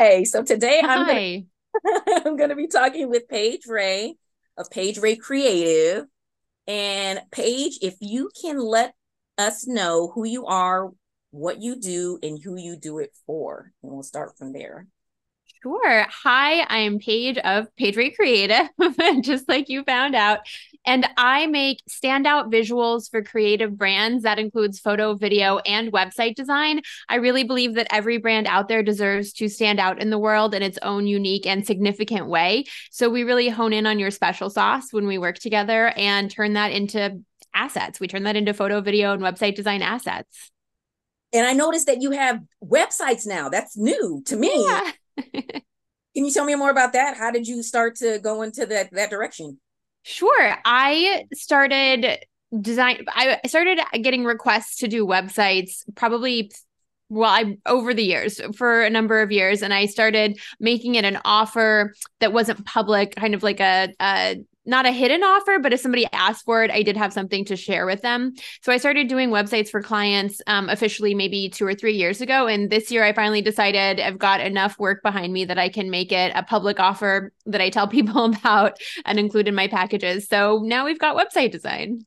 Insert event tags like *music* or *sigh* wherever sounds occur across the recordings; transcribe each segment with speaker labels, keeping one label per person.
Speaker 1: Hi. So today I'm gonna, *laughs* I'm going to be talking with Paige Ray of Paige Ray Creative. And Paige, if you can let us know who you are, what you do, and who you do it for, and we'll start from there.
Speaker 2: Sure. Hi, I'm Paige of Paige Ray Creative, *laughs* just like you found out. And I make standout visuals for creative brands. That includes photo, video, and website design. I really believe that every brand out there deserves to stand out in the world in its own unique and significant way. So we really hone in on your special sauce when we work together and turn that into assets. We turn that into photo, video, and website design assets.
Speaker 1: And I noticed that you have websites now. That's new to me.
Speaker 2: Yeah. *laughs*
Speaker 1: Can you tell me more about that? How did you start to go into that that direction?
Speaker 2: Sure. I started design I started getting requests to do websites probably well I over the years for a number of years and I started making it an offer that wasn't public kind of like a, a not a hidden offer, but if somebody asked for it, I did have something to share with them. So I started doing websites for clients um, officially maybe two or three years ago. And this year I finally decided I've got enough work behind me that I can make it a public offer that I tell *laughs* people about and include in my packages. So now we've got website design.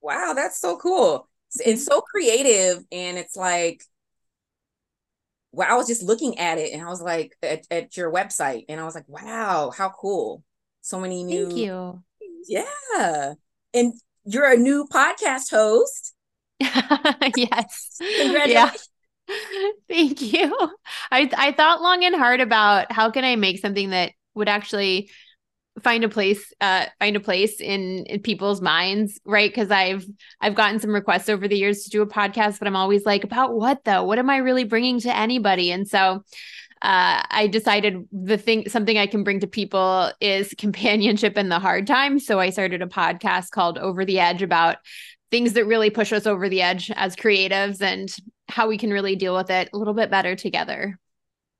Speaker 1: Wow, that's so cool. It's so creative. And it's like, well, I was just looking at it and I was like, at, at your website, and I was like, wow, how cool so many new
Speaker 2: Thank you.
Speaker 1: Yeah. And you're a new podcast host. *laughs*
Speaker 2: yes.
Speaker 1: Congratulations.
Speaker 2: Yeah. *laughs* Thank you. I I thought long and hard about how can I make something that would actually find a place uh find a place in in people's minds right because i've i've gotten some requests over the years to do a podcast but i'm always like about what though what am i really bringing to anybody and so uh, I decided the thing, something I can bring to people is companionship in the hard times. So I started a podcast called Over the Edge about things that really push us over the edge as creatives and how we can really deal with it a little bit better together.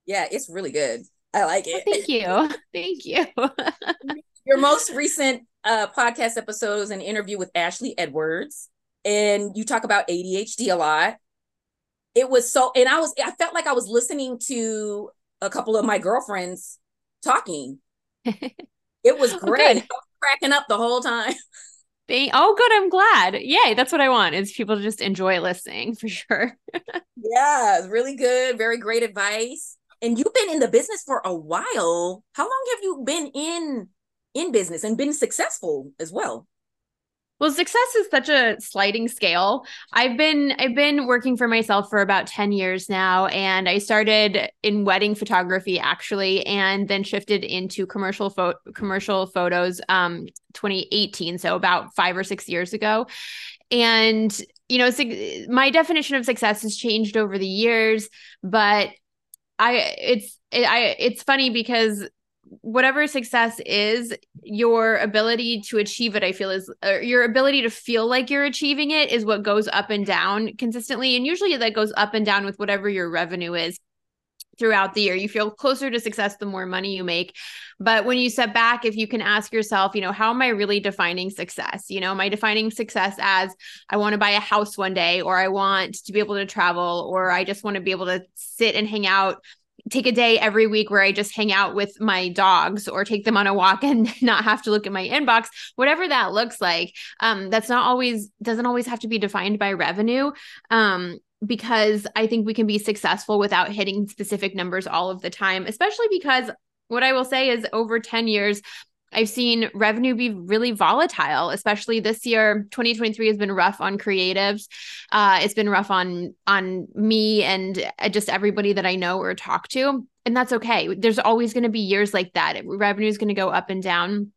Speaker 1: Yeah, it's really good. I like it.
Speaker 2: Well, thank you. *laughs* thank you. *laughs*
Speaker 1: Your most recent uh, podcast episode is an interview with Ashley Edwards, and you talk about ADHD a lot it was so and i was i felt like i was listening to a couple of my girlfriends talking. *laughs* It was oh, great. was cracking up the whole time. *laughs*
Speaker 2: They, oh good i'm glad. Yay that's what i want is people to just enjoy listening *laughs* for sure.
Speaker 1: Yeah it's really good very great advice. And you've been in the business for a while. How long have you been in in business and been successful as well
Speaker 2: well, success is such a sliding scale. I've been I've been working for myself for about 10 years now and I started in wedding photography actually and then shifted into commercial pho- commercial photos um 2018, so about 5 or 6 years ago. And you know, my definition of success has changed over the years, but I it's it, I it's funny because whatever success is your ability to achieve it i feel is your ability to feel like you're achieving it is what goes up and down consistently. And usually that goes up and down with whatever your revenue is throughout the year. You feel closer to success the more money you make. But when you step back if you can ask yourself you know how am i really defining success? You know am i defining success as i want to buy a house one day or i want to be able to travel or i just want to be able to sit and hang out take a day every week where I just hang out with my dogs or take them on a walk *laughs* and not have to look at my inbox, whatever that looks like. Um, that's not always doesn't always have to be defined by revenue. Um, because I think we can be successful without hitting specific numbers all of the time, especially because what I will say is over 10 years, I've seen revenue be really volatile, especially this year. 2023 has been rough on creatives. Uh, it's been rough on on me and uh, just everybody that I know or talk to, and that's okay. There's always going to be years like that. Revenue is going to go up and down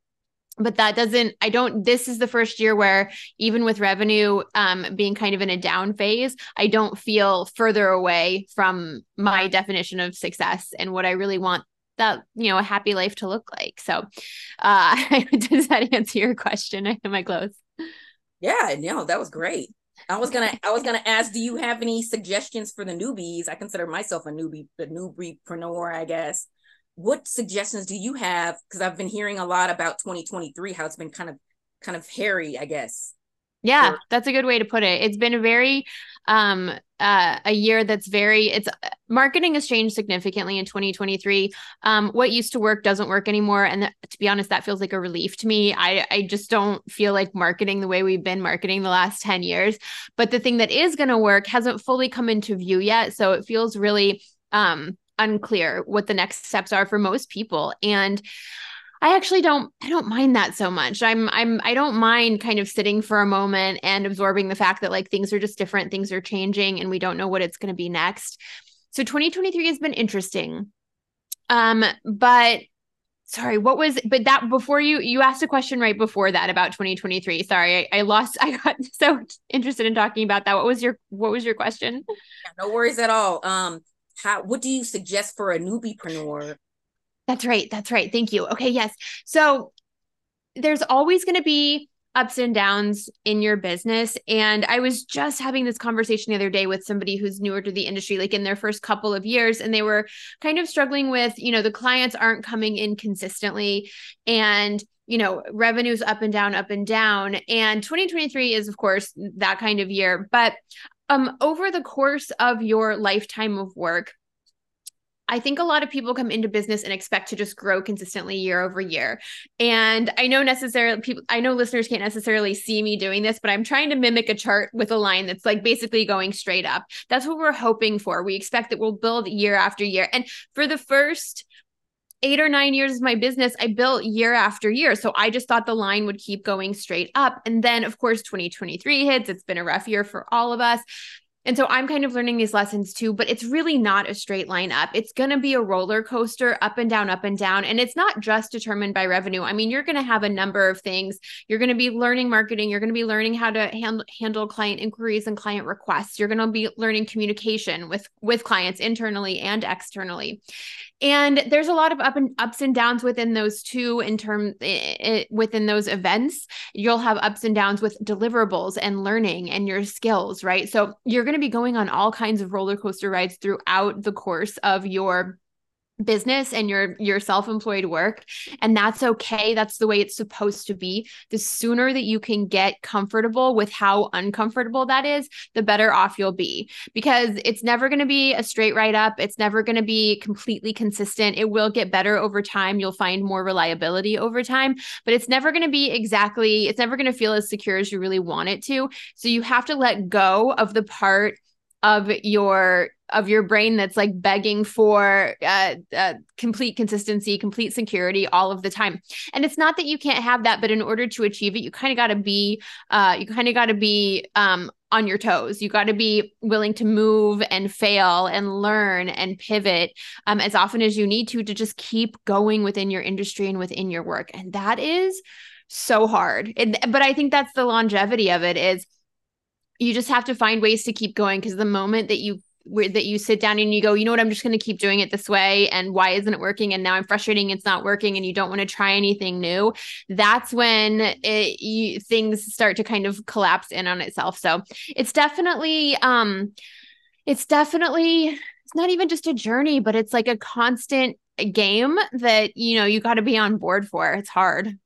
Speaker 2: but that doesn't i don't this is the first year where even with revenue um, being kind of in a down phase i don't feel further away from my definition of success and what i really want that you know a happy life to look like. So uh *laughs* does that answer your question? *laughs* Am i close?
Speaker 1: Yeah no that was great. I was gonna i was gonna ask do you have any suggestions for the newbies? I consider myself a newbie a newbiepreneur i guess. What suggestions do you have? Because i've been hearing a lot about 2023 how it's been kind of kind of hairy i guess
Speaker 2: Yeah, that's a good way to put it. It's been a very um uh, a year that's very it's marketing has changed significantly in 2023 um, what used to work doesn't work anymore and th- to be honest that feels like a relief to me. I, I just don't feel like marketing the way we've been marketing the last 10 years. But the thing that is going to work hasn't fully come into view yet so it feels really um, unclear what the next steps are for most people. And I actually don't I don't mind that so much. I'm I'm I don't mind kind of sitting for a moment and absorbing the fact that like things are just different, things are changing and we don't know what it's going to be next. So 2023 has been interesting. Um but sorry, what was but that before you you asked a question right before that about 2023. Sorry, I, I lost *laughs* I got so interested in talking about that. What was your what was your question?
Speaker 1: Yeah, no worries at all. Um how what do you suggest for a newbiepreneur
Speaker 2: that's right. That's right. Thank you. Okay. Yes. So there's always going to be ups and downs in your business. And I was just having this conversation the other day with somebody who's newer to the industry, like in their first couple of years, and they were kind of struggling with, you know, the clients aren't coming in consistently and you know revenues up and down up and down and 2023 is of course that kind of year but um over the course of your lifetime of work I think a lot of people come into business and expect to just grow consistently year over year. And I know necessarily people, I know listeners can't necessarily see me doing this, but I'm trying to mimic a chart with a line that's like basically going straight up. That's what we're hoping for. We expect that we'll build year after year. And for the first eight or nine years of my business, I built year after year. So I just thought the line would keep going straight up. And then, of course, 2023 hits. It's been a rough year for all of us. And so I'm kind of learning these lessons too, but it's really not a straight line up. It's going to be a roller coaster up and down, up and down. And it's not just determined by revenue. I mean, you're going to have a number of things. You're going to be learning marketing. You're going to be learning how to hand, handle client inquiries and client requests. You're going to be learning communication with, with clients internally and externally and there's a lot of up and ups and downs within those two in terms within those events. You'll have ups and downs with deliverables and learning and your skills right? So you're going to be going on all kinds of roller coaster rides throughout the course of your business and your your self-employed work and that's okay. That's the way it's supposed to be. The sooner that you can get comfortable with how uncomfortable that is the better off you'll be. Because it's never going to be a straight right up. It's never going to be completely consistent. It will get better over time. You'll find more reliability over time. But it's never going to be exactly it's never going to feel as secure as you really want it to. So you have to let go of the part of your of your brain that's like begging for uh, uh, complete consistency, complete security all of the time. And it's not that you can't have that, but in order to achieve it, you kind of got to be, uh, you kind of got to be um, on your toes. You got to be willing to move and fail and learn and pivot um, as often as you need to to just keep going within your industry and within your work. And that is so hard. And, but I think that's the longevity of it is you just have to find ways to keep going because the moment that you where that you sit down and you go, you know what, I'm just going to keep doing it this way. And why isn't it working? And now I'm frustrating. It's not working. And you don't want to try anything new. That's when it, you, things start to kind of collapse in on itself. So it's definitely, um, it's definitely, it's not even just a journey, but it's like a constant game that, you know, you got to be on board for. It's hard.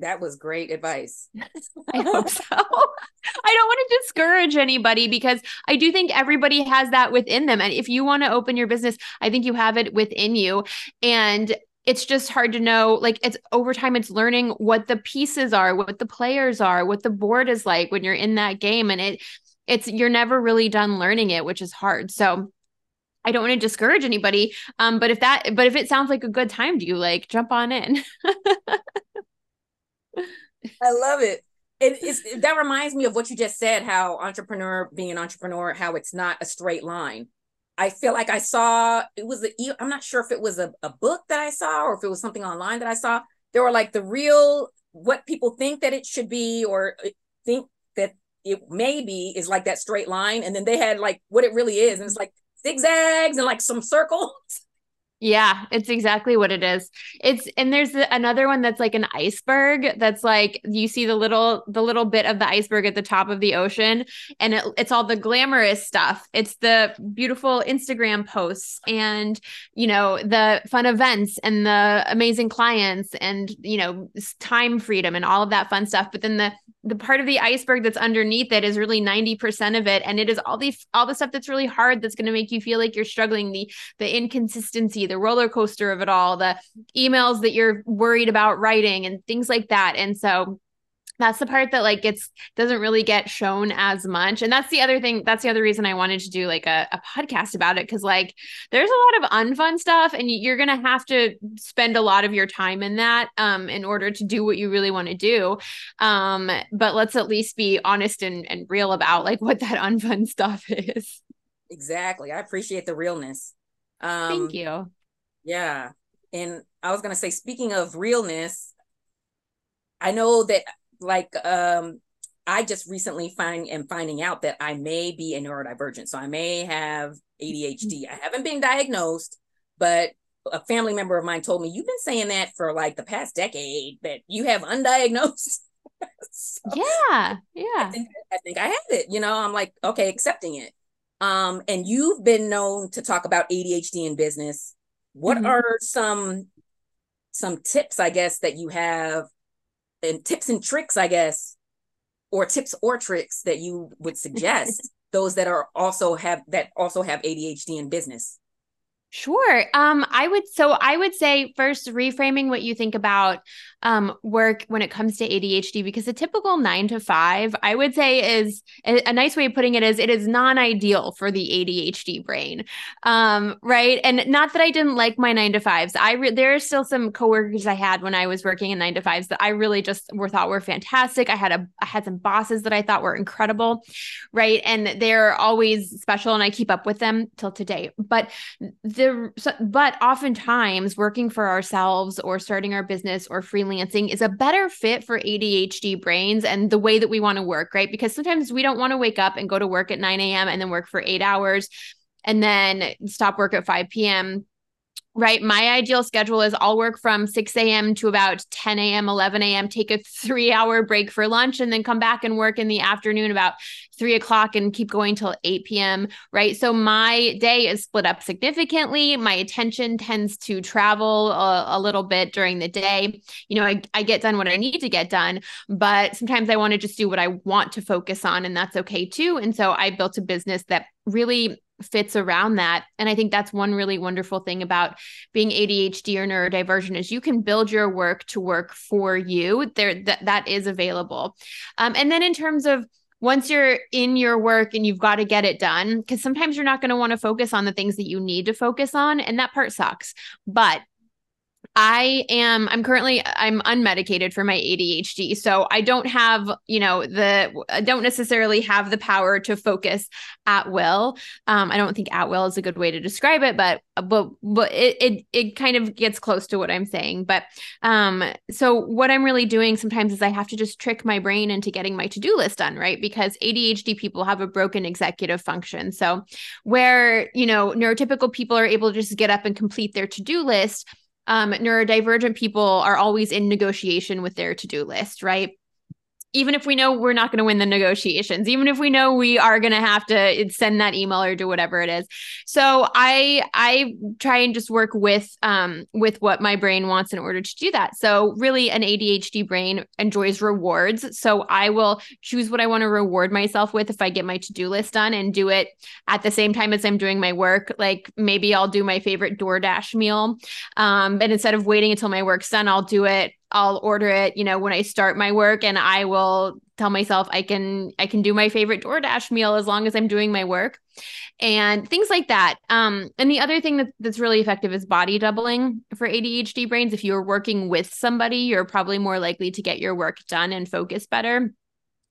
Speaker 1: That was great advice. *laughs*
Speaker 2: I hope so. *laughs* I don't want to discourage anybody because I do think everybody has that within them. And if you want to open your business, I think you have it within you. And it's just hard to know like it's over time it's learning what the pieces are what the players are what the board is like when you're in that game and it it's you're never really done learning it which is hard so I don't want to discourage anybody um but if that but if it sounds like a good time to you like jump on in *laughs*
Speaker 1: I love it. It is that reminds me of what you just said, how entrepreneur being an entrepreneur, how it's not a straight line. I feel like I saw it was a I'm not sure if it was a, a book that I saw or if it was something online that I saw. There were like the real what people think that it should be or uh, think that it maybe is like that straight line. And then they had like what it really is. And it's like zigzags and like some circles. *laughs*
Speaker 2: Yeah, it's exactly what it is. It's and there's another one that's like an iceberg that's like you see the little the little bit of the iceberg at the top of the ocean and it, it's all the glamorous stuff. It's the beautiful Instagram posts and you know the fun events and the amazing clients and you know time freedom and all of that fun stuff. But then the the part of the iceberg that's underneath it is really 90% of it and it is all the all the stuff that's really hard that's going to make you feel like you're struggling the the inconsistency the roller coaster of it all the emails that you're worried about writing and things like that. And so that's the part that like gets doesn't really get shown as much. And that's the other thing that's the other reason i wanted to do like a, a podcast about it because like there's a lot of unfun stuff and you're gonna have to spend a lot of your time in that um in order to do what you really want to do. Um but let's at least be honest and, and real about like what that *laughs* unfun stuff is.
Speaker 1: Exactly. I appreciate the realness.
Speaker 2: Um thank you
Speaker 1: yeah and i was gonna say speaking of realness I know that like um I just recently find am finding out that I may be a neurodivergent. So I may have ADHD. I haven't been diagnosed, but a family member of mine told me, You've been saying that for like the past decade that you have *laughs* undiagnosed. *laughs*
Speaker 2: so yeah. Yeah.
Speaker 1: I think, I think I have it. You know, I'm like, okay, accepting it. Um, and you've been known to talk about ADHD in business. What mm-hmm. are some some tips, I guess, that you have and tips and tricks, I guess, or tips or tricks that you would suggest *laughs* those that are also have that also have ADHD in business?
Speaker 2: Sure. Um, I would so I would say first reframing what you think about um, work when it comes to ADHD because a typical nine to five, I would say, is a, nice way of putting it is it is non-ideal for the ADHD brain, um, right? And not that I didn't like my nine to fives. I re- there are still some coworkers I had when I was working in nine to fives that I really just were thought were fantastic. I had a I had some bosses that I thought were incredible, right? And they're always special, and I keep up with them till today. But the so, but oftentimes working for ourselves or starting our business or freelancing is a better fit for ADHD brains and the way that we want to work, right? Because sometimes we don't want to wake up and go to work at 9 a.m. and then work for eight hours and then stop work at 5 p.m right? My ideal schedule is I'll work from 6 a.m. to about 10 a.m., 11 a.m., take a three hour break for lunch, and then come back and work in the afternoon about three o'clock and keep going till 8 p.m., right? So my day is split up significantly. My attention tends to travel a, a little bit during the day. You know, I, I get done what I need to get done, but sometimes I want to just do what I want to focus on, and that's okay too. And so I built a business that really fits around that. And i think that's one really wonderful thing about being adhd or neurodivergent is you can build your work to work for you. There that, that is available. Um, and then in terms of once you're in your work and you've got to get it done because sometimes you're not going to want to focus on the things that you need to focus on and that part sucks. But I am I'm currently I'm unmedicated for my ADHD. So I don't have, you know, the I don't necessarily have the power to focus at will. Um, I don't think at will is a good way to describe it, but but but it it it kind of gets close to what I'm saying. But um so what I'm really doing sometimes is I have to just trick my brain into getting my to-do list done, right? Because ADHD people have a broken executive function. So where, you know, neurotypical people are able to just get up and complete their to-do list um, neurodivergent people are always in negotiation with their to-do list, right? Even if we know we're not going to win the negotiations even if we know we are going to have to send that email or do whatever it is. So i i try and just work with um with what my brain wants in order to do that. So really an adhd brain enjoys rewards. So i will choose what i want to reward myself with if i get my to-do list done and do it at the same time as i'm doing my work. Like maybe i'll do my favorite doordash meal um and instead of waiting until my work's done i'll do it I'll order it, you know, when I start my work and I will tell myself I can I can do my favorite DoorDash meal as long as I'm doing my work and things like that. Um, and the other thing that, that's really effective is body doubling for ADHD brains. If you're working with somebody, you're probably more likely to get your work done and focus better.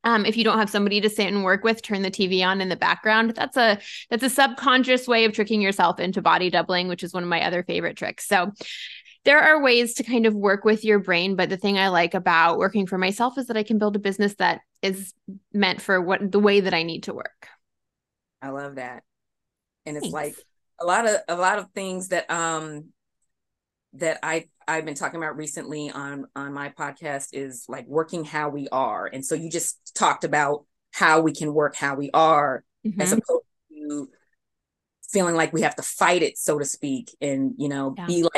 Speaker 2: Um, if you don't have somebody to sit and work with, turn the TV on in the background. That's a that's a subconscious way of tricking yourself into body doubling, which is one of my other favorite tricks. So there are ways to kind of work with your brain but the thing i like about working for myself is that i can build a business that is meant for what the way that i need to work
Speaker 1: i love that and it's Thanks. like a lot of a lot of things that um that i i've been talking about recently on on my podcast is like working how we are and so you just talked about how we can work how we are mm-hmm. as opposed to feeling like we have to fight it so to speak and you know yeah. be like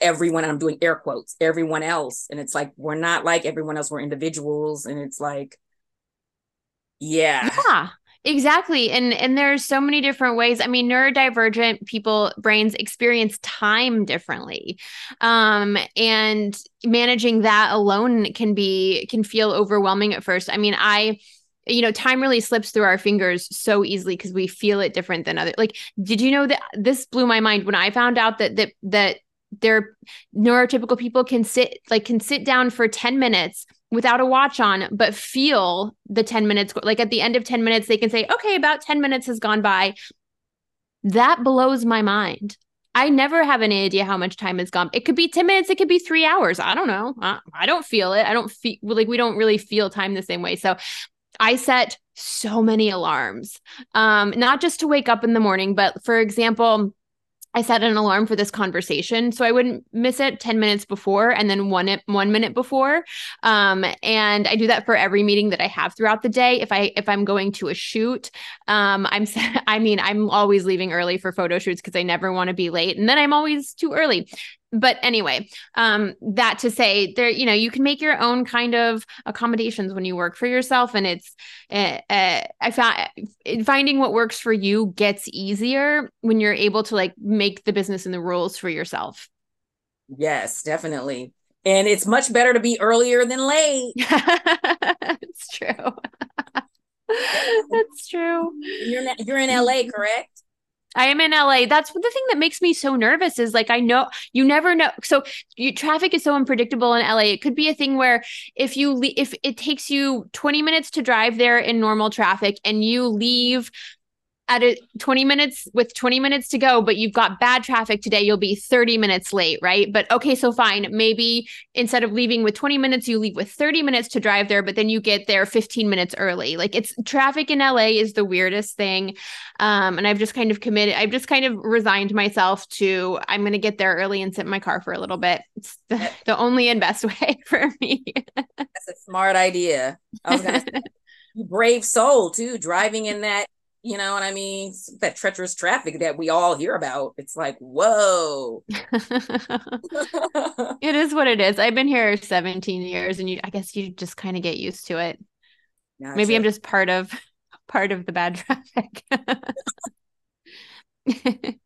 Speaker 1: everyone i'm doing air quotes everyone else and it's like we're not like everyone else we're individuals and it's like yeah
Speaker 2: yeah Exactly. And and there's so many different ways. I mean, neurodivergent people brains experience time differently. Um and managing that alone can be can feel overwhelming at first. I mean, I you know time really slips through our fingers so easily because we feel it different than other like did you know that this blew my mind when i found out that that that their neurotypical people can sit like can sit down for 10 minutes without a watch on but feel the 10 minutes like at the end of 10 minutes they can say okay about 10 minutes has gone by. That blows my mind. I never have any idea how much time has gone it could be 10 minutes it could be 3 hours i don't know i, I don't feel it i don't feel like we don't really feel time the same way so i set so many alarms um not just to wake up in the morning but for example I set an alarm for this conversation so I wouldn't miss it 10 minutes before and then one one minute before. Um, and I do that for every meeting that I have throughout the day. If I if I'm going to a shoot, um, I'm *laughs* I mean I'm always leaving early for photo shoots because I never want to be late, and then I'm always too early but anyway, um, that to say there, you know, you can make your own kind of accommodations when you work for yourself. And it's, uh, uh, I found finding what works for you gets easier when you're able to like make the business and the rules for yourself.
Speaker 1: Yes, definitely. And it's much better to be earlier than late. *laughs*
Speaker 2: it's true. *laughs* That's true.
Speaker 1: You're in, you're in LA, correct?
Speaker 2: I am in LA. That's the thing that makes me so nervous is like I know you never know. So you, traffic is so unpredictable in LA. It could be a thing where if you if it takes you 20 minutes to drive there in normal traffic and you leave at a 20 minutes with 20 minutes to go, but you've got bad traffic today, you'll be 30 minutes late, right? But okay, so fine. Maybe instead of leaving with 20 minutes, you leave with 30 minutes to drive there, but then you get there 15 minutes early. Like it's traffic in LA is the weirdest thing. Um, and I've just kind of committed, I've just kind of resigned myself to I'm going to get there early and sit in my car for a little bit. It's the, the only and best *laughs* way for me.
Speaker 1: That's a smart idea. I was going *laughs* to you brave soul too, driving in that you know what I mean? That treacherous traffic that we all hear about. It's like, whoa. *laughs*
Speaker 2: it is what it is. I've been here 17 years and you I guess you just kind of get used to it. Gotcha. Maybe I'm just part of *laughs* part of the bad traffic. *laughs*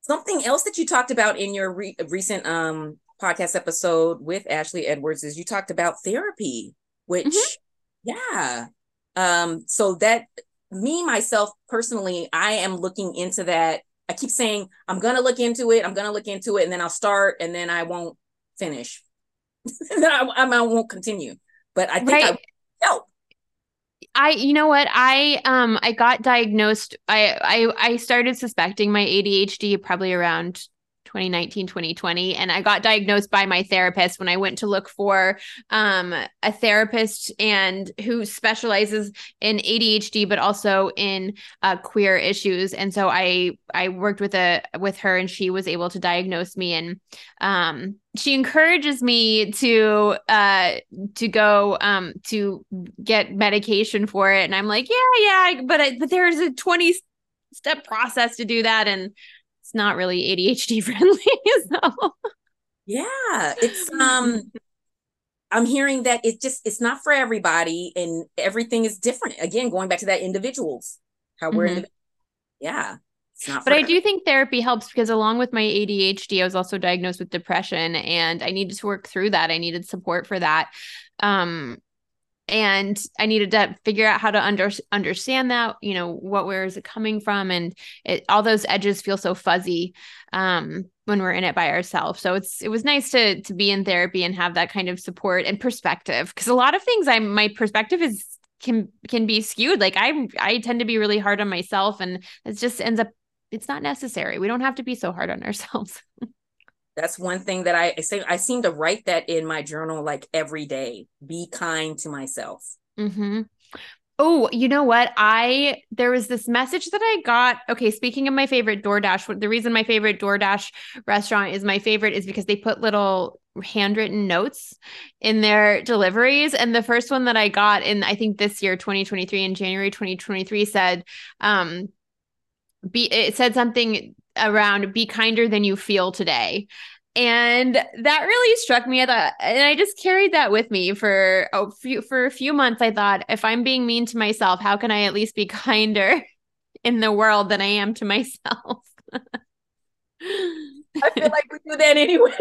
Speaker 1: Something else that you talked about in your re- recent um podcast episode with Ashley Edwards is you talked about therapy, which mm-hmm. yeah. Um so that me myself personally i am looking into that. I keep saying i'm gonna look into it i'm gonna look into it and then i'll start and then i won't finish. *laughs* Then I, I, won't continue but i think right. i help.
Speaker 2: I you know what? I um I got diagnosed I I I started suspecting my ADHD probably around 2019 2020 and i got diagnosed by my therapist when i went to look for um, a therapist and who specializes in adhd but also in uh, queer issues. And so i i worked with a with her and she was able to diagnose me and um, she encourages me to uh to go um to get medication for it. And i'm like yeah yeah but I, but there's a 20 step process to do that. And it's not really ADHD *laughs* friendly. So
Speaker 1: yeah, it's *laughs* um I'm hearing that it's just it's not for everybody and everything is different. Again, going back to that individuals, how we're mm-hmm. yeah.
Speaker 2: but I do think therapy helps because along with my ADHD, I was also diagnosed with depression and I needed to work through that. I needed support for that. Um, and I needed to figure out how to under, understand that, you know, what where is it coming from, and it, all those edges feel so fuzzy um, when we're in it by ourselves. So it's it was nice to to be in therapy and have that kind of support and perspective because a lot of things I my perspective is can can be skewed. Like I I tend to be really hard on myself, and it just ends up it's not necessary. We don't have to be so hard on ourselves. *laughs*
Speaker 1: that's one thing that I, I say I seem to write that in my journal like every day. Be kind to myself.
Speaker 2: Mm-hmm. Oh, you know what? I there was this message that I got. Okay, speaking of my favorite DoorDash, the reason my favorite DoorDash restaurant is my favorite is because they put little handwritten notes in their deliveries. And the first one that I got in I think this year, 2023, in January 2023, said, um, be it said something around be kinder than you feel today and that really struck me. I thought, and I just carried that with me for a few for a few months. I thought, if I'm being mean to myself, how can I at least be *laughs* kinder in the world than I am to myself? *laughs*
Speaker 1: I feel like we do that anyway.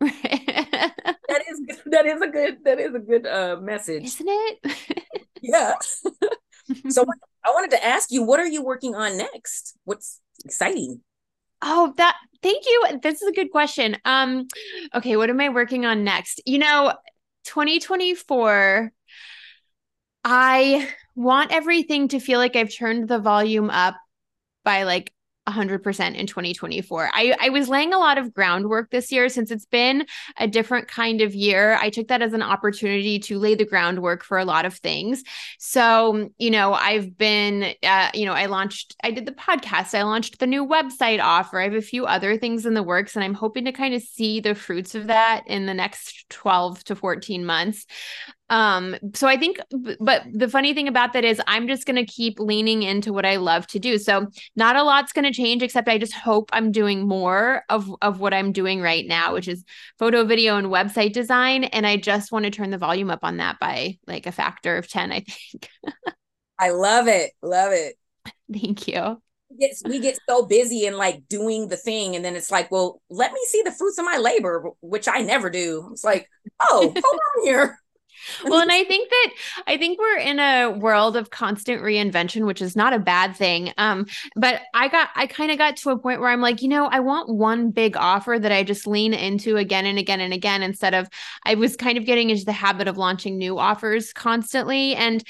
Speaker 1: *laughs* that is that is a good that is a good uh message,
Speaker 2: isn't it?
Speaker 1: yeah. so I wanted to ask you, what are you working on next? What's exciting?
Speaker 2: Oh, that thank you. This is a good question. Um, okay, what am I working on next? You know, 2024, I want everything to feel like I've turned the volume up by like 100% in 2024. I, I was laying a lot of groundwork this year since it's been a different kind of year. I took that as an opportunity to lay the groundwork for a lot of things. So, you know, I've been, uh, you know, I launched, I did the podcast, I launched the new website offer. I have a few other things in the works, and I'm hoping to kind of see the fruits of that in the next 12 to 14 months. Um, so I think, but the funny thing about that is I'm just going to keep leaning into what I love to do. So not a lot's going to change, except I just hope I'm doing more of, of what I'm doing right now, which is photo, video, and website design. And I just want to turn the volume up on that by like a factor of 10, I think. *laughs*
Speaker 1: I love it. Love it.
Speaker 2: Thank you.
Speaker 1: Yes, we get so busy and like doing the thing, and then it's like, well, let me see the fruits of my labor, which I never do. It's like, oh, hold on here
Speaker 2: well, and I think that I think we're in a world of constant reinvention, which is not a bad thing. Um, but I got I kind of got to a point where I'm like, you know, I want one big offer that I just lean into again and again and again instead of I was kind of getting into the habit of launching new offers constantly. And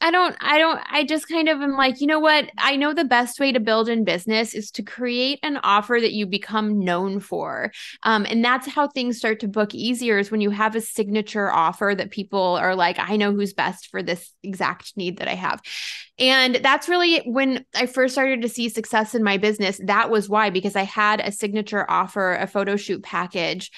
Speaker 2: I don't, I don't, I just kind of am like, you know what? I know the best way to build in business is to create an offer that you become known for. Um, and that's how things start to book easier is when you have a signature offer that people are like, I know who's best for this exact need that I have. And that's really when I first started to see success in my business. That was why, because I had a signature offer, a photo shoot package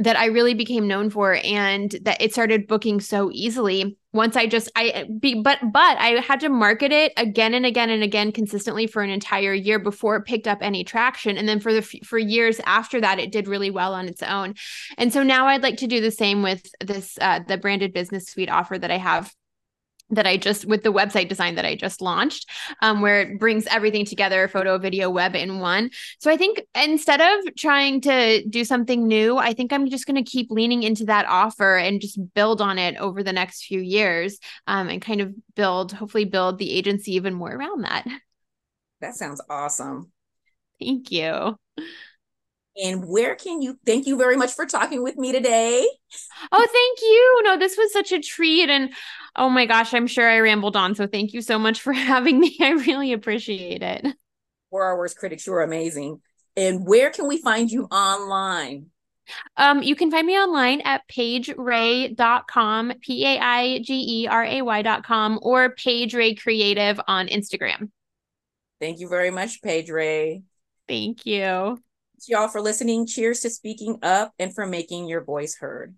Speaker 2: that I really became known for and that it started booking so easily. Once I just I be but but I had to market it again and again and again consistently for an entire year before it picked up any traction. And then for the for years after that it did really well on its own. And so now I'd like to do the same with this uh the branded business suite offer that I have that I just with the website design that I just launched, um, where it brings everything together photo, video, web in one. So I think instead of trying to do something new, I think I'm just going to keep leaning into that offer and just build on it over the next few years um, and kind of build, hopefully, build the agency even more around that.
Speaker 1: That sounds awesome.
Speaker 2: Thank you.
Speaker 1: And where can you thank you very much for talking with me today?
Speaker 2: Oh, thank you. No, this was such a treat. And oh my gosh, I'm sure I rambled on. So thank you so much for *laughs* having me. I really appreciate it.
Speaker 1: For our worst critics, you're amazing. And where can we find you online?
Speaker 2: Um, you can find me online at paigeray.com, P A I G E R A Y.com, or Paige Ray Creative on Instagram.
Speaker 1: Thank you very much, Paige Ray.
Speaker 2: Thank you
Speaker 1: y'all for listening. Cheers to speaking up and for making your voice heard.